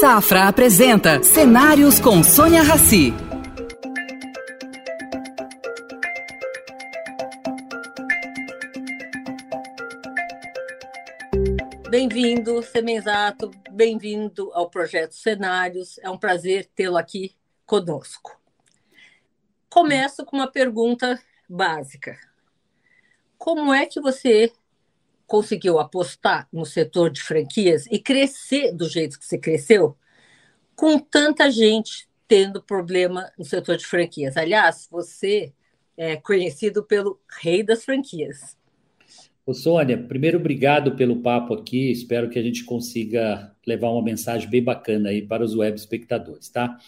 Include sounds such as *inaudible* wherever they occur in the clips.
Safra apresenta Cenários com Sônia Rassi. Bem-vindo, Semenzato, bem-vindo ao projeto Cenários. É um prazer tê-lo aqui conosco. Começo com uma pergunta básica. Como é que você conseguiu apostar no setor de franquias e crescer do jeito que você cresceu, com tanta gente tendo problema no setor de franquias. Aliás, você é conhecido pelo rei das franquias. Ô Sônia, primeiro obrigado pelo papo aqui. Espero que a gente consiga levar uma mensagem bem bacana aí para os web espectadores, tá?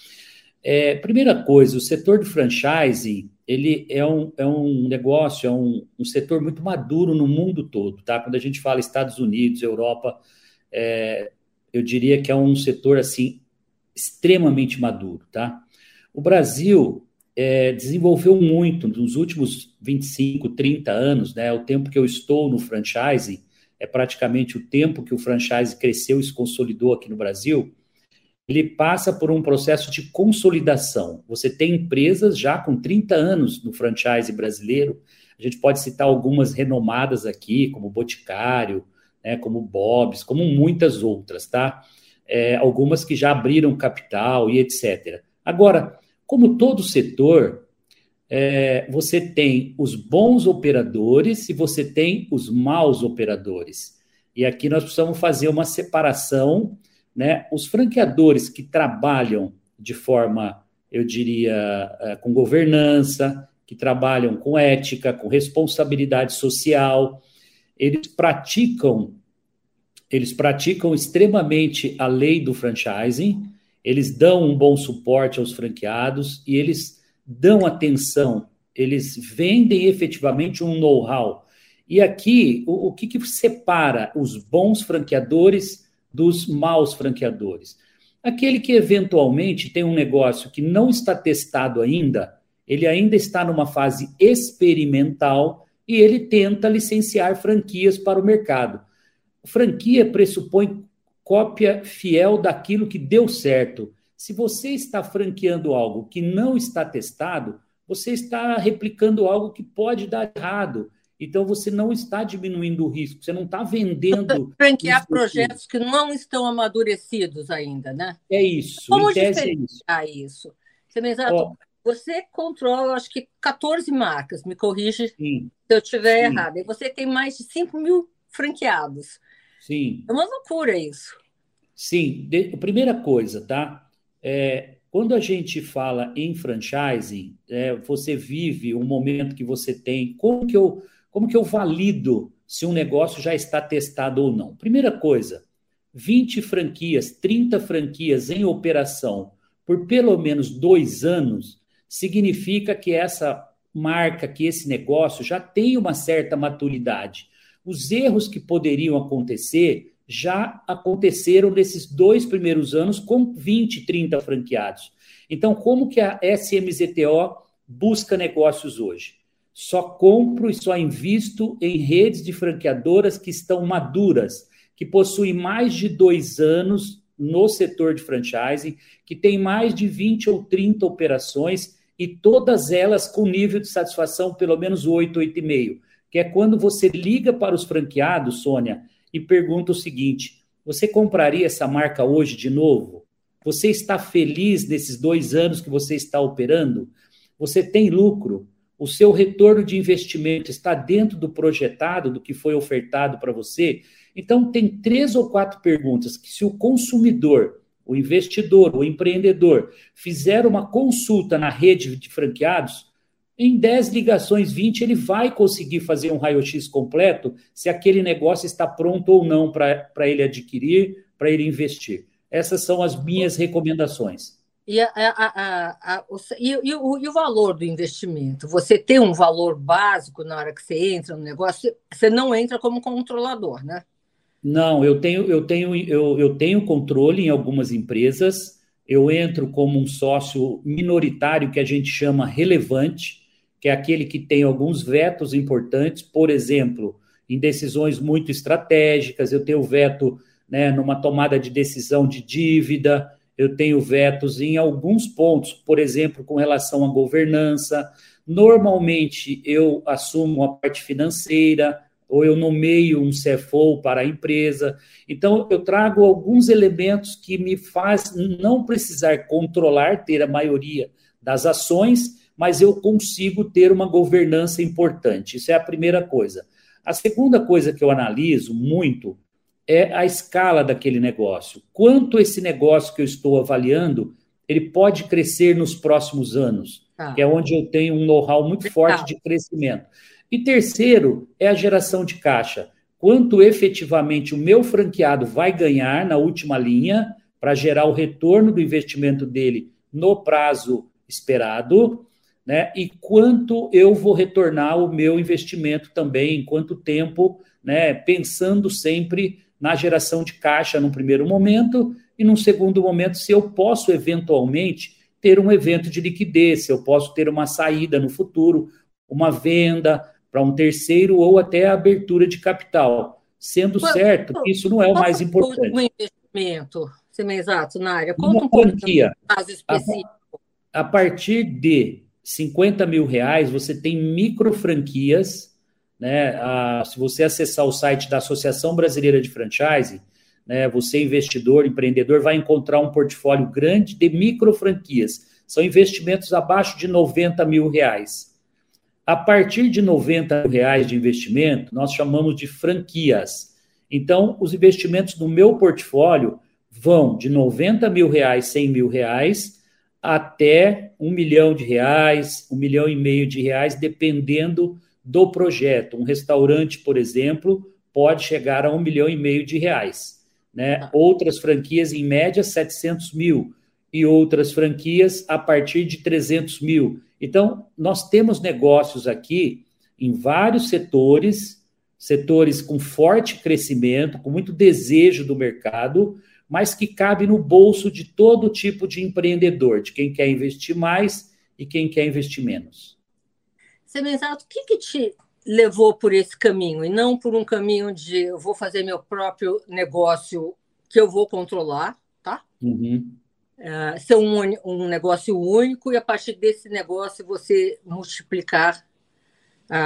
É, primeira coisa, o setor de franchising ele é um, é um negócio, é um, um setor muito maduro no mundo todo, tá? Quando a gente fala Estados Unidos, Europa, é, eu diria que é um setor assim extremamente maduro, tá? O Brasil é, desenvolveu muito nos últimos 25, 30 anos, né? O tempo que eu estou no franchising é praticamente o tempo que o franchise cresceu e se consolidou aqui no Brasil ele passa por um processo de consolidação. Você tem empresas já com 30 anos no franchise brasileiro, a gente pode citar algumas renomadas aqui, como Boticário, né, como Bob's, como muitas outras, tá? É, algumas que já abriram capital e etc. Agora, como todo setor, é, você tem os bons operadores e você tem os maus operadores. E aqui nós precisamos fazer uma separação né? Os franqueadores que trabalham de forma, eu diria, eh, com governança, que trabalham com ética, com responsabilidade social, eles praticam eles praticam extremamente a lei do franchising, eles dão um bom suporte aos franqueados e eles dão atenção, eles vendem efetivamente um know-how. E aqui, o, o que, que separa os bons franqueadores dos maus franqueadores. Aquele que eventualmente tem um negócio que não está testado ainda, ele ainda está numa fase experimental e ele tenta licenciar franquias para o mercado. Franquia pressupõe cópia fiel daquilo que deu certo. Se você está franqueando algo que não está testado, você está replicando algo que pode dar errado. Então, você não está diminuindo o risco, você não está vendendo. Franquear projetos que não estão amadurecidos ainda, né? É isso. Como diferenciar é isso? isso? Oh. você controla, acho que 14 marcas, me corrige Sim. se eu estiver errado. E você tem mais de 5 mil franqueados. Sim. É uma loucura isso. Sim. De, primeira coisa, tá? É, quando a gente fala em franchising, é, você vive um momento que você tem. Como que eu como que eu valido se um negócio já está testado ou não? Primeira coisa, 20 franquias, 30 franquias em operação por pelo menos dois anos, significa que essa marca, que esse negócio já tem uma certa maturidade. Os erros que poderiam acontecer já aconteceram nesses dois primeiros anos com 20, 30 franqueados. Então, como que a SMZTO busca negócios hoje? Só compro e só invisto em redes de franqueadoras que estão maduras, que possuem mais de dois anos no setor de franchising, que tem mais de 20 ou 30 operações e todas elas com nível de satisfação pelo menos 8, 8,5. Que é quando você liga para os franqueados, Sônia, e pergunta o seguinte: você compraria essa marca hoje de novo? Você está feliz nesses dois anos que você está operando? Você tem lucro? O seu retorno de investimento está dentro do projetado, do que foi ofertado para você? Então, tem três ou quatro perguntas que, se o consumidor, o investidor, o empreendedor fizer uma consulta na rede de franqueados, em 10 ligações, 20, ele vai conseguir fazer um raio-x completo se aquele negócio está pronto ou não para ele adquirir, para ele investir. Essas são as minhas recomendações. E, a, a, a, o, e, e, o, e, o, valor do investimento? Você tem um valor básico na hora que você entra no negócio, você não entra como controlador, né? Não, eu tenho, eu tenho, eu, eu tenho controle em algumas empresas, eu entro como um sócio minoritário que a gente chama relevante, que é aquele que tem alguns vetos importantes, por exemplo, em decisões muito estratégicas, eu tenho veto né, numa tomada de decisão de dívida, eu tenho vetos em alguns pontos, por exemplo, com relação à governança. Normalmente eu assumo a parte financeira, ou eu nomeio um CFO para a empresa. Então, eu trago alguns elementos que me faz não precisar controlar, ter a maioria das ações, mas eu consigo ter uma governança importante. Isso é a primeira coisa. A segunda coisa que eu analiso muito é a escala daquele negócio. Quanto esse negócio que eu estou avaliando, ele pode crescer nos próximos anos, ah. que é onde eu tenho um know-how muito forte de crescimento. E terceiro é a geração de caixa. Quanto efetivamente o meu franqueado vai ganhar na última linha para gerar o retorno do investimento dele no prazo esperado, né? E quanto eu vou retornar o meu investimento também, em quanto tempo, né? Pensando sempre na geração de caixa no primeiro momento e num segundo momento se eu posso eventualmente ter um evento de liquidez, se eu posso ter uma saída no futuro, uma venda, para um terceiro ou até a abertura de capital, sendo Qual, certo que isso não é o mais importante. Um investimento, se me exato, na área, conta Uma um específico. A, a, partir de 50 mil reais, você tem micro franquias, né? A, se você acessar o site da Associação Brasileira de Franchise, né, você investidor, empreendedor, vai encontrar um portfólio grande de micro franquias. São investimentos abaixo de 90 mil reais. A partir de 90 reais de investimento, nós chamamos de franquias. Então, os investimentos no meu portfólio vão de 90 mil reais, 100 mil reais, até um milhão de reais, um milhão e meio de reais, dependendo do projeto. Um restaurante, por exemplo, pode chegar a um milhão e meio de reais. Né? Tá. Outras franquias, em média, 700 mil, e outras franquias a partir de 300 mil. Então, nós temos negócios aqui em vários setores, setores com forte crescimento, com muito desejo do mercado, mas que cabe no bolso de todo tipo de empreendedor, de quem quer investir mais e quem quer investir menos. Semenzato, o que, que te levou por esse caminho e não por um caminho de eu vou fazer meu próprio negócio que eu vou controlar, tá? Uhum uh, ser um, um negócio único e, a partir desse negócio, você multiplicar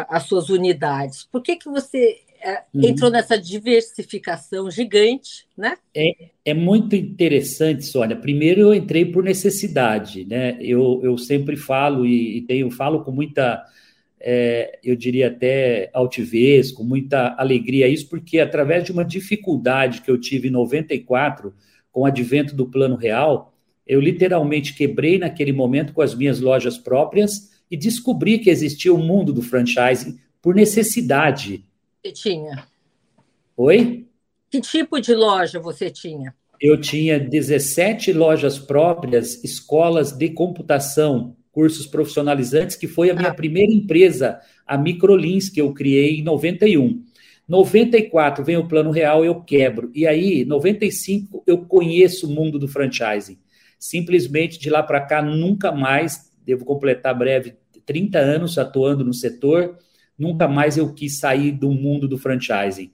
as suas unidades. Por que, que você uh, uhum. entrou nessa diversificação gigante? Né? É, é muito interessante, Sônia. Primeiro, eu entrei por necessidade. Né? Eu, eu sempre falo e, e tenho, falo com muita. É, eu diria até altivez, com muita alegria isso, porque através de uma dificuldade que eu tive em 94, com o advento do Plano Real, eu literalmente quebrei naquele momento com as minhas lojas próprias e descobri que existia o um mundo do franchising por necessidade. Você tinha? Oi? Que tipo de loja você tinha? Eu tinha 17 lojas próprias, escolas de computação, cursos profissionalizantes, que foi a minha ah. primeira empresa, a Microlins, que eu criei em 91. 94 vem o plano real, eu quebro. E aí, 95, eu conheço o mundo do franchising simplesmente de lá para cá nunca mais, devo completar breve 30 anos atuando no setor, nunca mais eu quis sair do mundo do franchising.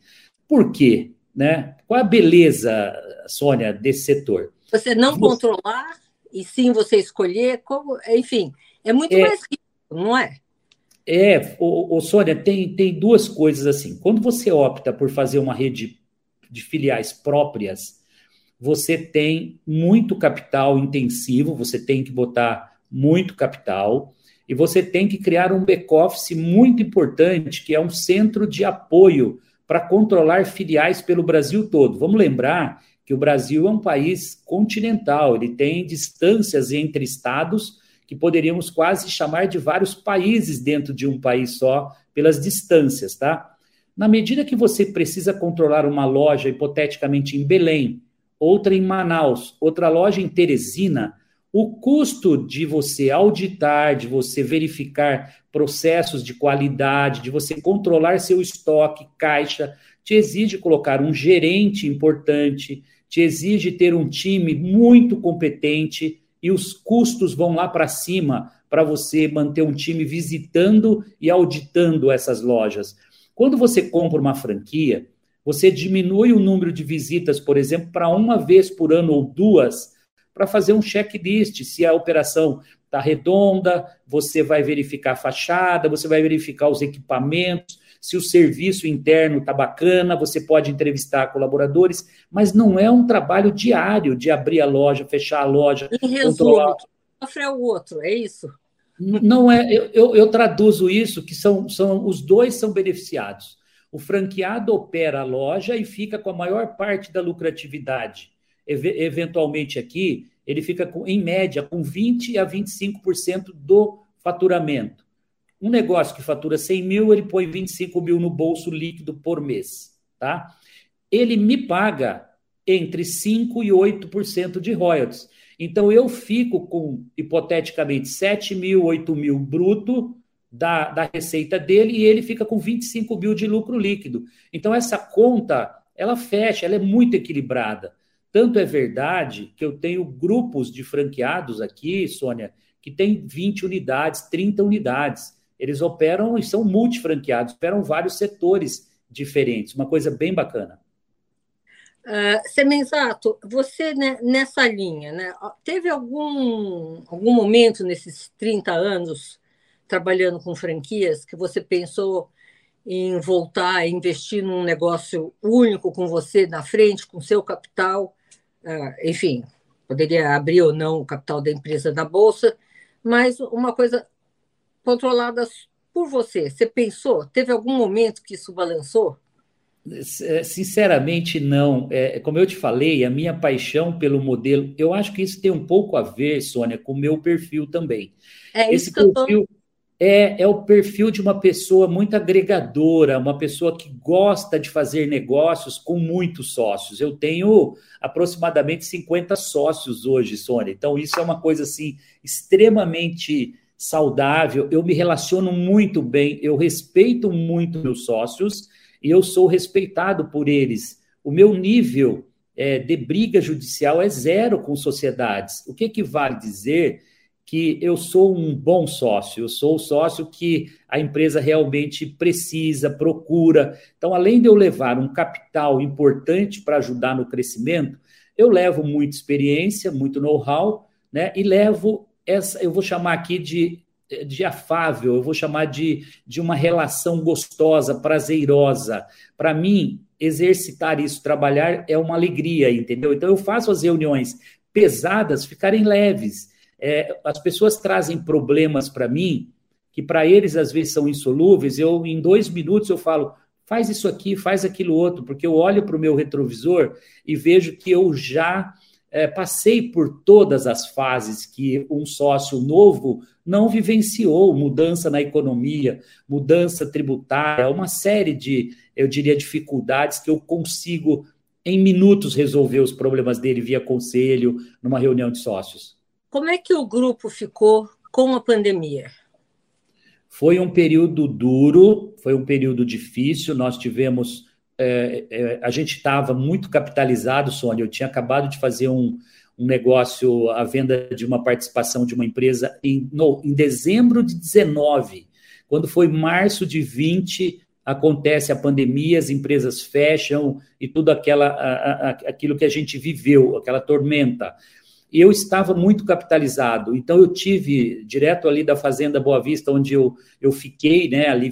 Por quê? Né? Qual a beleza, Sônia, desse setor? Você não você... controlar e sim você escolher, como, enfim, é muito é, mais rico, não é? É, o, Sônia, tem, tem duas coisas assim. Quando você opta por fazer uma rede de filiais próprias, você tem muito capital intensivo, você tem que botar muito capital e você tem que criar um back-office muito importante, que é um centro de apoio para controlar filiais pelo Brasil todo. Vamos lembrar que o Brasil é um país continental, ele tem distâncias entre estados que poderíamos quase chamar de vários países dentro de um país só, pelas distâncias, tá? Na medida que você precisa controlar uma loja, hipoteticamente em Belém, outra em Manaus, outra loja em Teresina, o custo de você auditar, de você verificar processos de qualidade, de você controlar seu estoque, caixa, te exige colocar um gerente importante, te exige ter um time muito competente e os custos vão lá para cima para você manter um time visitando e auditando essas lojas. Quando você compra uma franquia, Você diminui o número de visitas, por exemplo, para uma vez por ano ou duas, para fazer um checklist. Se a operação está redonda, você vai verificar a fachada, você vai verificar os equipamentos, se o serviço interno está bacana, você pode entrevistar colaboradores, mas não é um trabalho diário de abrir a loja, fechar a loja. Em resumo, sofre é o outro, é isso? Não é, eu, eu, eu, traduzo isso que são, são os dois são beneficiados. O franqueado opera a loja e fica com a maior parte da lucratividade. Eventualmente aqui, ele fica com, em média com 20 a 25% do faturamento. Um negócio que fatura 100 mil, ele põe 25 mil no bolso líquido por mês, tá? Ele me paga entre 5% e 8% de royalties. Então, eu fico com, hipoteticamente, 7 mil, 8 mil bruto da, da receita dele e ele fica com 25 mil de lucro líquido. Então, essa conta, ela fecha, ela é muito equilibrada. Tanto é verdade que eu tenho grupos de franqueados aqui, Sônia, que tem 20 unidades, 30 unidades. Eles operam e são multifranqueados, operam vários setores diferentes, uma coisa bem bacana. Uh, Semenzato, você né, nessa linha, né, teve algum, algum momento nesses 30 anos trabalhando com franquias que você pensou em voltar a investir num negócio único com você na frente, com seu capital? Uh, enfim, poderia abrir ou não o capital da empresa da Bolsa, mas uma coisa controladas por você. Você pensou? Teve algum momento que isso balançou? É, sinceramente, não. É, como eu te falei, a minha paixão pelo modelo, eu acho que isso tem um pouco a ver, Sônia, com o meu perfil também. É Esse perfil tô... é, é o perfil de uma pessoa muito agregadora, uma pessoa que gosta de fazer negócios com muitos sócios. Eu tenho aproximadamente 50 sócios hoje, Sônia. Então, isso é uma coisa assim extremamente saudável, eu me relaciono muito bem, eu respeito muito meus sócios e eu sou respeitado por eles. O meu nível é, de briga judicial é zero com sociedades. O que, que vale dizer que eu sou um bom sócio, eu sou o sócio que a empresa realmente precisa, procura. Então, além de eu levar um capital importante para ajudar no crescimento, eu levo muita experiência, muito know-how, né? E levo essa eu vou chamar aqui de, de afável, eu vou chamar de, de uma relação gostosa, prazerosa. Para mim, exercitar isso, trabalhar, é uma alegria, entendeu? Então, eu faço as reuniões pesadas ficarem leves. É, as pessoas trazem problemas para mim que para eles às vezes são insolúveis. Eu em dois minutos eu falo faz isso aqui, faz aquilo outro, porque eu olho para o meu retrovisor e vejo que eu já é, passei por todas as fases que um sócio novo não vivenciou, mudança na economia, mudança tributária, uma série de, eu diria, dificuldades que eu consigo em minutos resolver os problemas dele via conselho, numa reunião de sócios. Como é que o grupo ficou com a pandemia? Foi um período duro, foi um período difícil. Nós tivemos é, é, a gente estava muito capitalizado, Sônia. Eu tinha acabado de fazer um, um negócio, a venda de uma participação de uma empresa em, no, em dezembro de 19. Quando foi março de 20, acontece a pandemia, as empresas fecham e tudo aquela, a, a, aquilo que a gente viveu, aquela tormenta. Eu estava muito capitalizado, então eu tive direto ali da Fazenda Boa Vista, onde eu, eu fiquei, né, ali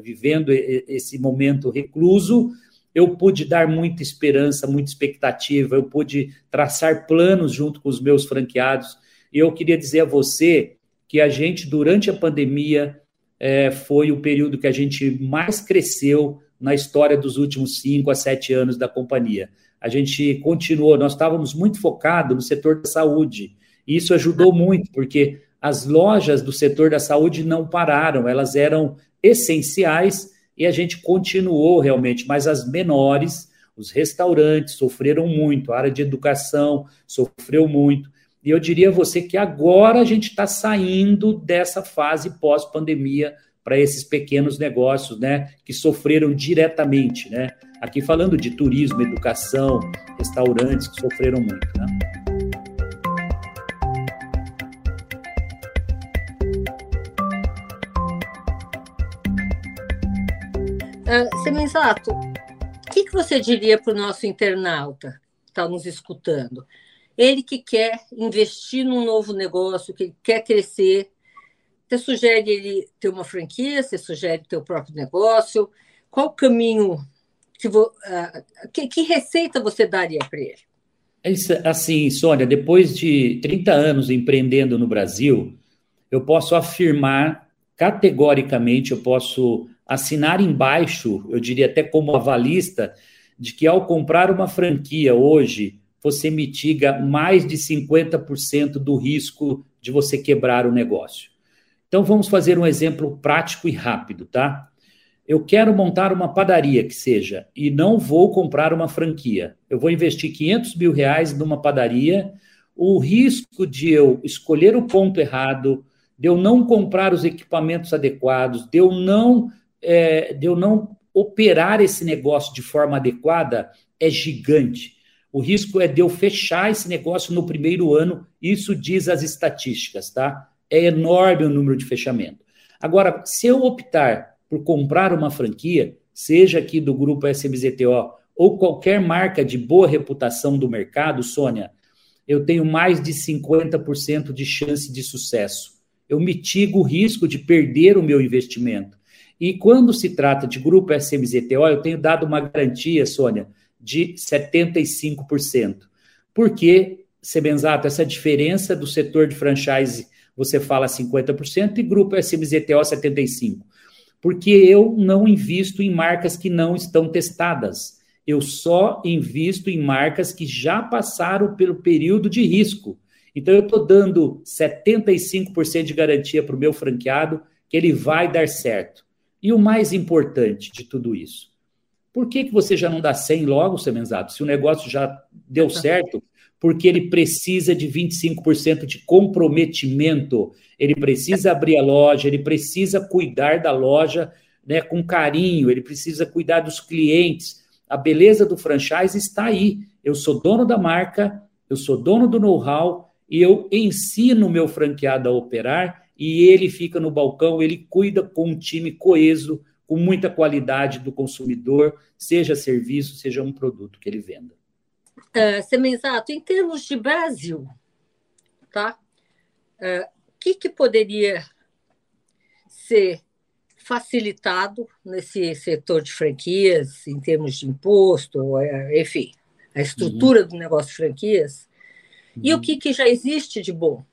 vivendo esse momento recluso, eu pude dar muita esperança, muita expectativa, eu pude traçar planos junto com os meus franqueados. E eu queria dizer a você que a gente, durante a pandemia, é, foi o período que a gente mais cresceu na história dos últimos cinco a sete anos da companhia. A gente continuou, nós estávamos muito focados no setor da saúde. E isso ajudou muito, porque as lojas do setor da saúde não pararam, elas eram essenciais e a gente continuou realmente, mas as menores, os restaurantes sofreram muito, a área de educação sofreu muito. E eu diria a você que agora a gente está saindo dessa fase pós-pandemia para esses pequenos negócios, né, que sofreram diretamente, né? Aqui falando de turismo, educação, restaurantes que sofreram muito, né? Uh, Semenzato, O que, que você diria para o nosso internauta que está nos escutando? Ele que quer investir num novo negócio, que quer crescer, você sugere ele ter uma franquia? Você sugere ter o próprio negócio? Qual o caminho que, vo, uh, que, que receita você daria para ele? Assim, Sônia, depois de 30 anos empreendendo no Brasil, eu posso afirmar categoricamente, eu posso assinar embaixo, eu diria até como avalista, de que ao comprar uma franquia hoje, você mitiga mais de 50% do risco de você quebrar o negócio. Então vamos fazer um exemplo prático e rápido, tá? Eu quero montar uma padaria que seja e não vou comprar uma franquia. Eu vou investir 500 mil reais numa padaria. O risco de eu escolher o ponto errado, de eu não comprar os equipamentos adequados, de eu não, é, de eu não operar esse negócio de forma adequada é gigante. O risco é de eu fechar esse negócio no primeiro ano, isso diz as estatísticas, tá? É enorme o número de fechamento. Agora, se eu optar por comprar uma franquia, seja aqui do grupo SMZTO ou qualquer marca de boa reputação do mercado, Sônia, eu tenho mais de 50% de chance de sucesso. Eu mitigo o risco de perder o meu investimento. E quando se trata de grupo SMZTO, eu tenho dado uma garantia, Sônia, de 75%. Por que, Sebenzato, essa diferença do setor de franchise, você fala 50% e grupo SMZTO 75%? porque eu não invisto em marcas que não estão testadas. Eu só invisto em marcas que já passaram pelo período de risco. Então, eu estou dando 75% de garantia para o meu franqueado que ele vai dar certo. E o mais importante de tudo isso, por que, que você já não dá 100 logo, Semenzato? Se o negócio já deu certo, porque ele precisa de 25% de comprometimento. Ele precisa abrir a loja, ele precisa cuidar da loja né, com carinho, ele precisa cuidar dos clientes. A beleza do franchise está aí. Eu sou dono da marca, eu sou dono do know-how e eu ensino o meu franqueado a operar e ele fica no balcão, ele cuida com um time coeso, com muita qualidade do consumidor, seja serviço, seja um produto que ele venda uh, Semenzato, em termos de Brasil, tá? O é, que, que poderia ser facilitado nesse setor de franquias, em termos de imposto, é, enfim, a estrutura uhum. do negócio de franquias, uhum. e o uhum. que, que já existe de bom?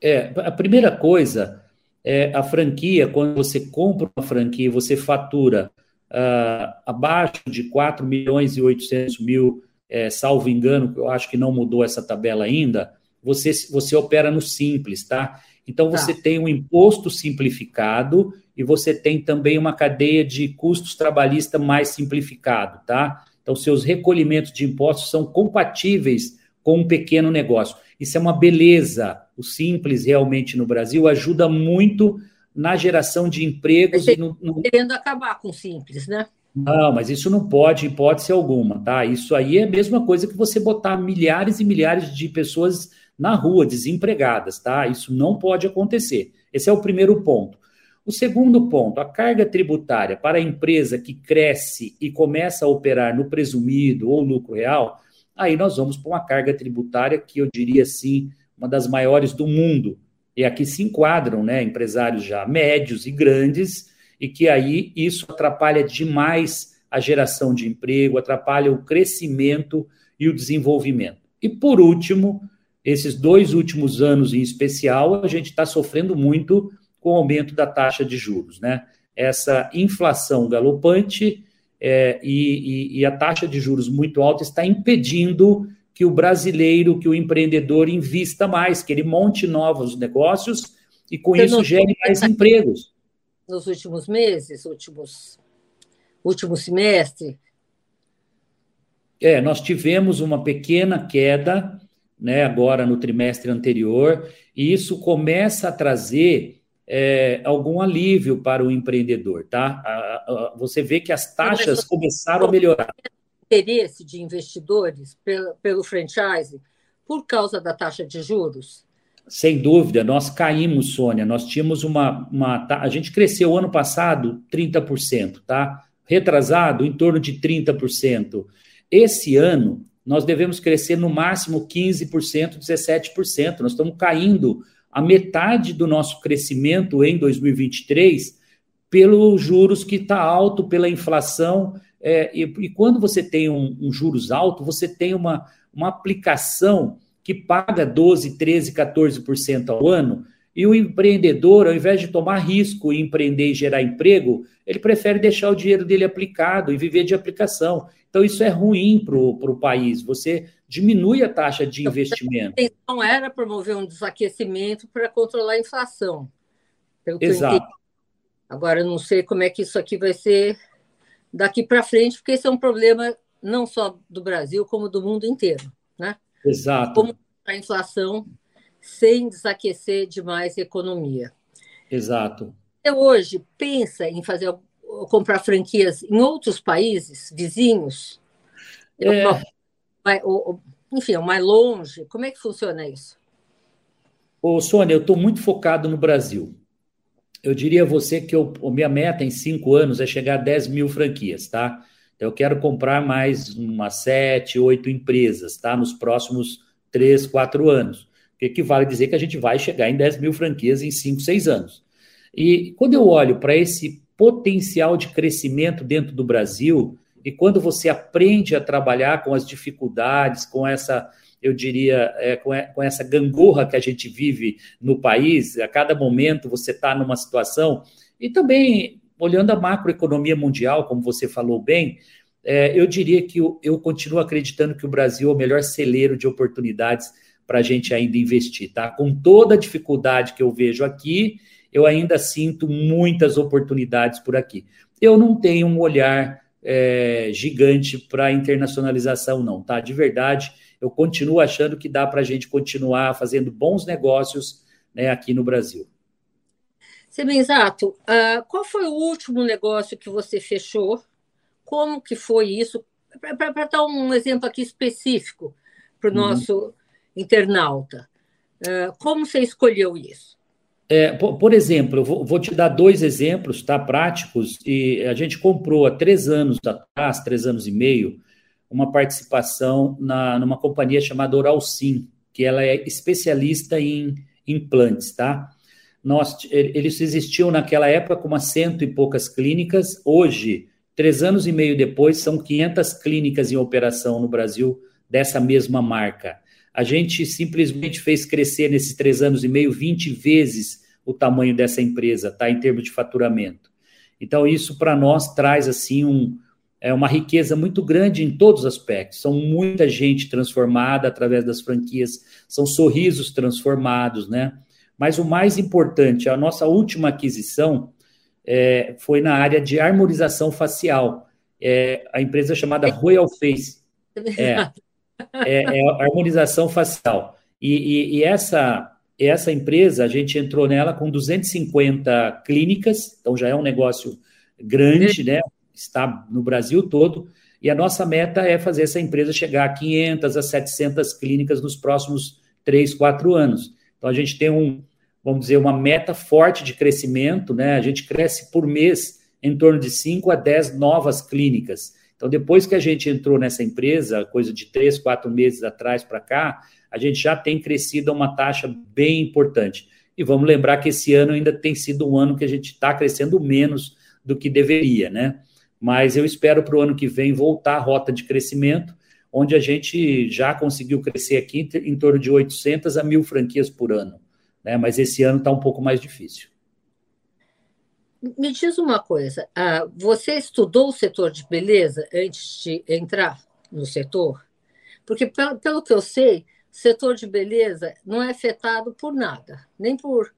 É, a primeira coisa é a franquia, quando você compra uma franquia, você fatura uh, abaixo de 4 milhões e 800 mil é, salvo engano, eu acho que não mudou essa tabela ainda, você, você opera no simples, tá? Então você tá. tem um imposto simplificado e você tem também uma cadeia de custos trabalhista mais simplificado, tá? Então seus recolhimentos de impostos são compatíveis com um pequeno negócio. Isso é uma beleza. O simples realmente no Brasil ajuda muito na geração de empregos. e no, no... Querendo acabar com o simples, né? Não, mas isso não pode, hipótese alguma, tá? Isso aí é a mesma coisa que você botar milhares e milhares de pessoas na rua, desempregadas, tá? Isso não pode acontecer. Esse é o primeiro ponto. O segundo ponto, a carga tributária para a empresa que cresce e começa a operar no presumido ou lucro real, aí nós vamos para uma carga tributária que eu diria assim, uma das maiores do mundo. E aqui se enquadram, né, empresários já médios e grandes e que aí isso atrapalha demais a geração de emprego, atrapalha o crescimento e o desenvolvimento. E por último, esses dois últimos anos em especial, a gente está sofrendo muito com o aumento da taxa de juros, né? Essa inflação galopante é, e, e, e, a taxa de juros muito alta está impedindo que o brasileiro, que o empreendedor invista mais, que ele monte novos negócios e com Você isso gere mais empregos nos últimos meses, últimos, último semestre? É, nós tivemos uma pequena queda, né, agora no trimestre anterior, e isso começa a trazer é, algum alívio para o empreendedor, tá? A, a, você vê que as taxas começaram a melhorar. Interesse de investidores pelo, pelo franchise por causa da taxa de juros? Sem dúvida, nós caímos, Sônia. Nós tínhamos uma, uma. A gente cresceu ano passado 30%, tá? retrasado, em torno de 30%. Esse ano, nós devemos crescer no máximo 15%, 17%. Nós estamos caindo a metade do nosso crescimento em 2023 pelos juros que está alto, pela inflação. É, e, e, quando você tem um, um juros alto, você tem uma, uma aplicação que paga 12, 13, 14% ao ano, e o empreendedor, ao invés de tomar risco e empreender e gerar emprego, ele prefere deixar o dinheiro dele aplicado e viver de aplicação. Então, isso é ruim para o país. Você diminui a taxa de então, investimento. A intenção era promover um desaquecimento para controlar a inflação. Exato. Agora, eu não sei como é que isso aqui vai ser daqui para frente, porque esse é um problema não só do Brasil, como do mundo inteiro. Né? Exato. Como a inflação sem desaquecer demais a economia. Exato. Você hoje pensa em fazer comprar franquias em outros países vizinhos? É... Ou, enfim, mais longe? Como é que funciona isso? Ô, Sônia, eu estou muito focado no Brasil. Eu diria a você que a minha meta em cinco anos é chegar a 10 mil franquias, tá? Então, eu quero comprar mais umas sete, oito empresas, tá? Nos próximos três, quatro anos. O que a dizer que a gente vai chegar em 10 mil franquias em cinco, seis anos. E quando eu olho para esse potencial de crescimento dentro do Brasil, e quando você aprende a trabalhar com as dificuldades, com essa, eu diria, é, com, com, essa gangorra que a gente vive no país, a cada momento você está numa situação, e também olhando a macroeconomia mundial, como você falou bem, é, eu diria que eu, eu continuo acreditando que o Brasil é o melhor celeiro de oportunidades para a gente ainda investir, tá? Com toda a dificuldade que eu vejo aqui, eu ainda sinto muitas oportunidades por aqui. Eu não tenho um olhar é, gigante para internacionalização, não, tá? De verdade, eu continuo achando que dá para a gente continuar fazendo bons negócios né, aqui no Brasil. Sebenzato, uh, ah, qual foi o último negócio que você fechou? Como que foi isso? Para dar um exemplo aqui específico para o uhum. nosso internauta, uh, como você escolheu isso? É, por, por, exemplo, eu vou, vou, te dar dois exemplos, tá, práticos, e a gente comprou há três anos atrás, três anos e meio, uma participação na, numa companhia chamada Oralsim, que ela é especialista em implantes, tá? Nós, eles existiam naquela época com umas cento e poucas clínicas, hoje, três anos e meio depois, são 500 clínicas em operação no Brasil dessa mesma marca. A gente simplesmente fez crescer nesses três anos e meio 20 vezes o tamanho dessa empresa, tá? Em termos de faturamento. Então, isso para nós traz assim um, é uma riqueza muito grande em todos os aspectos. São muita gente transformada através das franquias, são sorrisos transformados, né? Mas o mais importante, a nossa última aquisição é, foi na área de harmonização facial. É, a empresa chamada Royal Face. É, é, é harmonização facial. E, e, e, essa, essa empresa, a gente entrou nela com 250 clínicas, então já é um negócio grande, né? Está no Brasil todo. E a nossa meta é fazer essa empresa chegar a 500 a 700 clínicas nos próximos 3, 4 anos. Então a gente tem um, vamos dizer, uma meta forte de crescimento, né? A gente cresce por mês em torno de 5 a 10 novas clínicas. Então, depois que a gente entrou nessa empresa, coisa de três, quatro meses atrás para cá, a gente já tem crescido a uma taxa bem importante. E vamos lembrar que esse ano ainda tem sido um ano que a gente está crescendo menos do que deveria, né? Mas eu espero para o ano que vem voltar à rota de crescimento, onde a gente já conseguiu crescer aqui em torno de 800 a mil franquias por ano. Né? Mas esse ano está um pouco mais difícil. Me diz uma coisa, ah, você estudou o setor de beleza antes de entrar no setor? Porque, pelo que eu sei, o setor de beleza não é afetado por nada, nem por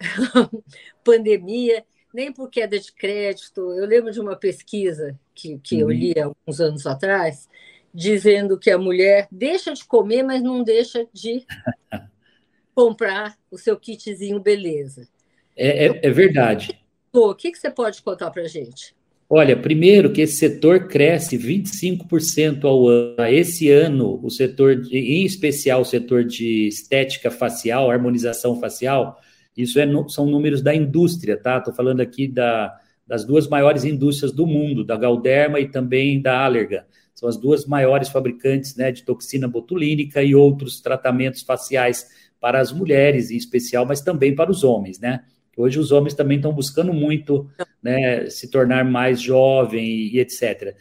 *laughs* pandemia, nem por queda de crédito. Eu lembro de uma pesquisa que, que uhum. eu li há alguns anos atrás, dizendo que a mulher deixa de comer, mas não deixa de *laughs* comprar o seu kitzinho beleza. É, é, é verdade. O que, que você pode contar para a gente? Olha, primeiro que esse setor cresce 25% ao ano. Esse ano, o setor, de, em especial o setor de estética facial, harmonização facial, isso é, são números da indústria, tá? Estou falando aqui da, das duas maiores indústrias do mundo, da Galderma e também da Allergan. São as duas maiores fabricantes né, de toxina botulínica e outros tratamentos faciais para as mulheres, em especial, mas também para os homens, né? Hoje os homens também estão buscando muito né, se tornar mais jovem e, e etc.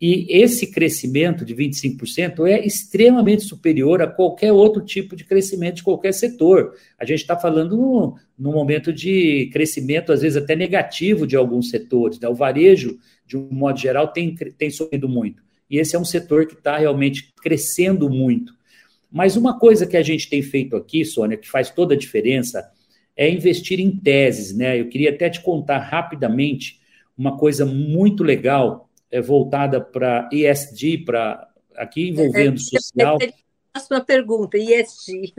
E esse crescimento de 25% é extremamente superior a qualquer outro tipo de crescimento de qualquer setor. A gente está falando no, momento de crescimento, às vezes até negativo, de alguns setores. Né? O varejo, de um modo geral, tem, tem subido muito. E esse é um setor que está realmente crescendo muito. Mas uma coisa que a gente tem feito aqui, Sônia, que faz toda a diferença, é investir em teses. Né? Eu queria até te contar rapidamente uma coisa muito legal voltada para ESG, para aqui envolvendo é, social. Próxima pergunta, ESG.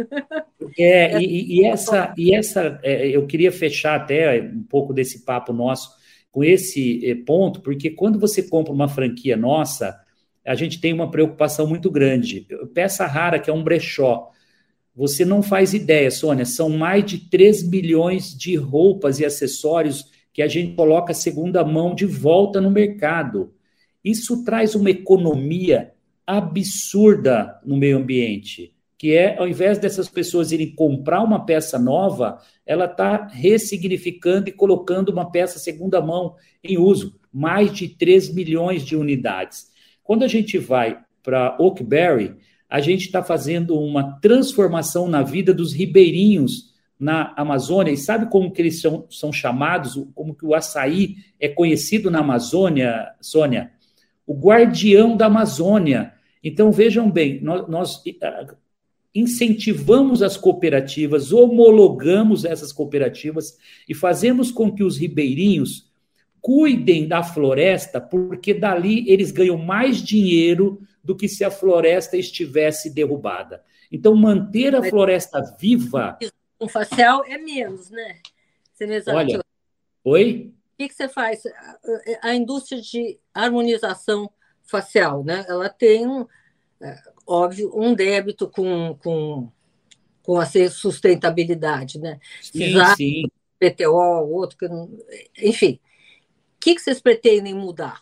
É, e, e essa, e essa é, eu queria fechar até um pouco desse papo nosso com esse é, ponto, porque quando você compra uma franquia nossa, a gente tem uma preocupação muito grande. Peça rara, que é um brechó. Você não faz ideia, Sônia, são mais de 3 milhões de roupas e acessórios que a gente coloca segunda mão de volta no mercado. Isso traz uma economia absurda no meio ambiente, que é, ao invés dessas pessoas irem comprar uma peça nova, ela está ressignificando e colocando uma peça segunda mão em uso. Mais de 3 milhões de unidades. Quando a gente vai para Oakberry, a gente está fazendo uma transformação na vida dos ribeirinhos na Amazônia. E sabe como que eles são, são chamados? Como que o açaí é conhecido na Amazônia, Sônia? O guardião da Amazônia. Então, vejam bem, nós, nós incentivamos as cooperativas, homologamos essas cooperativas e fazemos com que os ribeirinhos cuidem da floresta, porque dali eles ganham mais dinheiro do que se a floresta estivesse derrubada. Então, manter a floresta viva. O facial é menos, né? Olha, oi? Que, que você faz? A indústria de harmonização facial, né? Ela tem, é, óbvio, um débito com, com, com a sustentabilidade, né? Sim, sim. PTO, outro, que não... enfim. O que, que vocês pretendem mudar?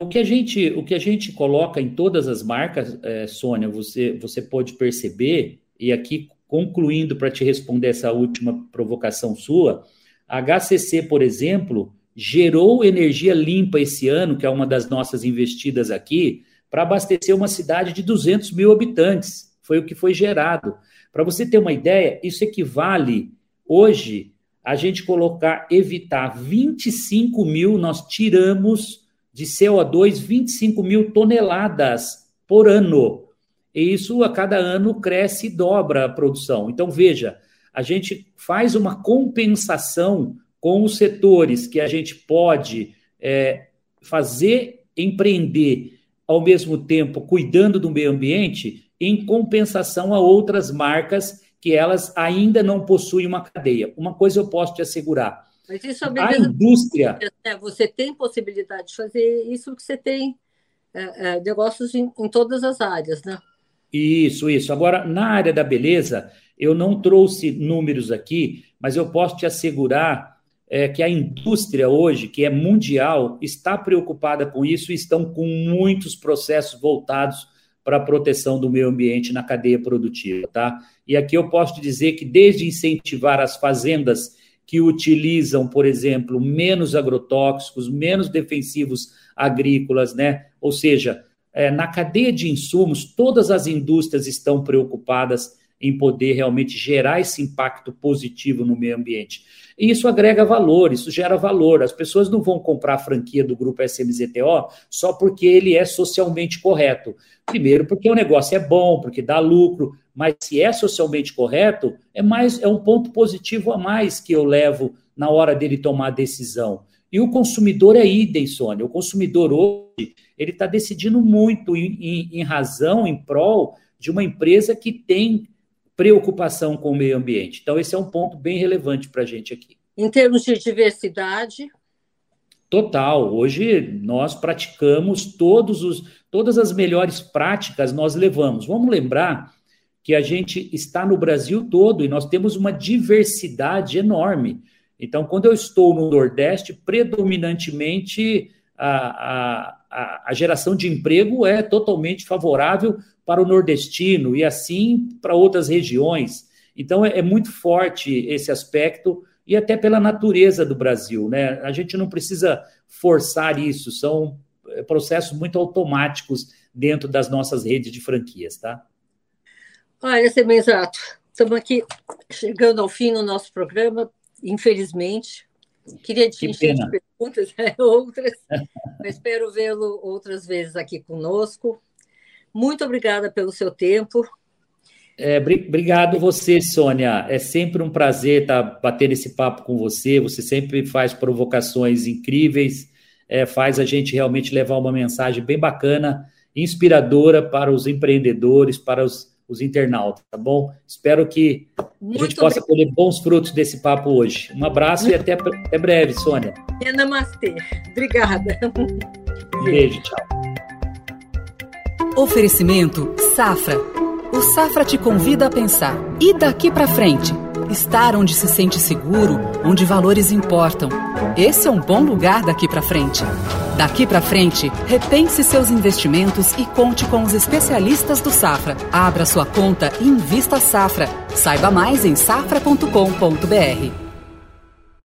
o, que a gente, o que a gente coloca em todas as marcas, é, Sônia, você, você pode perceber, e aqui concluindo para te responder essa última provocação sua, a HCC, por exemplo, gerou energia limpa esse ano, que é uma das nossas investidas aqui, para abastecer uma cidade de 200 mil habitantes. Foi o que foi gerado. Para você ter uma ideia, isso equivale, hoje, a gente colocar, evitar 25 mil, nós tiramos de CO2 25 mil toneladas por ano. E isso a cada ano cresce e dobra a produção. Então, veja, a gente faz uma compensação com os setores que a gente pode é, fazer empreender ao mesmo tempo cuidando do meio ambiente, em compensação a outras marcas que elas ainda não possuem uma cadeia. Uma coisa eu posso te assegurar. Mas isso é a indústria. Né? Você tem possibilidade de fazer isso porque você tem é, é, negócios em, em todas as áreas, né? Isso, isso. Agora, na área da beleza, eu não trouxe números aqui, mas eu posso te assegurar é, que a indústria hoje, que é mundial, está preocupada com isso e estão com muitos processos voltados para a proteção do meio ambiente na cadeia produtiva, tá? E aqui eu posso te dizer que desde incentivar as fazendas que utilizam, por exemplo, menos agrotóxicos, menos defensivos agrícolas, né? Ou seja, é, na cadeia de insumos, todas as indústrias estão preocupadas em poder realmente gerar esse impacto positivo no meio ambiente. E isso agrega valor, isso gera valor. As pessoas não vão comprar a franquia do grupo SMZTO só porque ele é socialmente correto. Primeiro, porque o negócio é bom, porque dá lucro, mas se é socialmente correto, é mais é um ponto positivo a mais que eu levo na hora dele tomar a decisão. E o consumidor é idem, Sônia. O consumidor hoje ele está decidindo muito em, em, em razão, em prol de uma empresa que tem preocupação com o meio ambiente. Então, esse é um ponto bem relevante para a gente aqui. Em termos de diversidade? Total. Hoje nós praticamos todos os, todas as melhores práticas, nós levamos. Vamos lembrar que a gente está no Brasil todo e nós temos uma diversidade enorme. Então, quando eu estou no Nordeste, predominantemente a, a, a geração de emprego é totalmente favorável para o nordestino e assim para outras regiões. Então, é, é muito forte esse aspecto e até pela natureza do Brasil, né? A gente não precisa forçar isso, são é, processos muito automáticos dentro das nossas redes de franquias, tá? Olha, Semenzato, estamos aqui chegando ao fim do nosso programa, infelizmente. Queria te encher de perguntas, *laughs* né? outras, mas espero vê-lo outras vezes aqui conosco. Muito obrigada pelo seu tempo. É, obrigado você, Sônia. É sempre um prazer estar batendo esse papo com você. Você sempre faz provocações incríveis, é, faz a gente realmente levar uma mensagem bem bacana, inspiradora para os empreendedores, para os, os internautas, tá bom? Espero que Muito a gente possa colher bons frutos desse papo hoje. Um abraço Muito... e até, até breve, Sônia. Namastê. Obrigada. Um beijo, tchau. Oferecimento Safra o Safra te convida a pensar. E daqui para frente? Estar onde se sente seguro, onde valores importam. Esse é um bom lugar daqui para frente. Daqui para frente, repense seus investimentos e conte com os especialistas do Safra. Abra sua conta e invista Safra. Saiba mais em safra.com.br.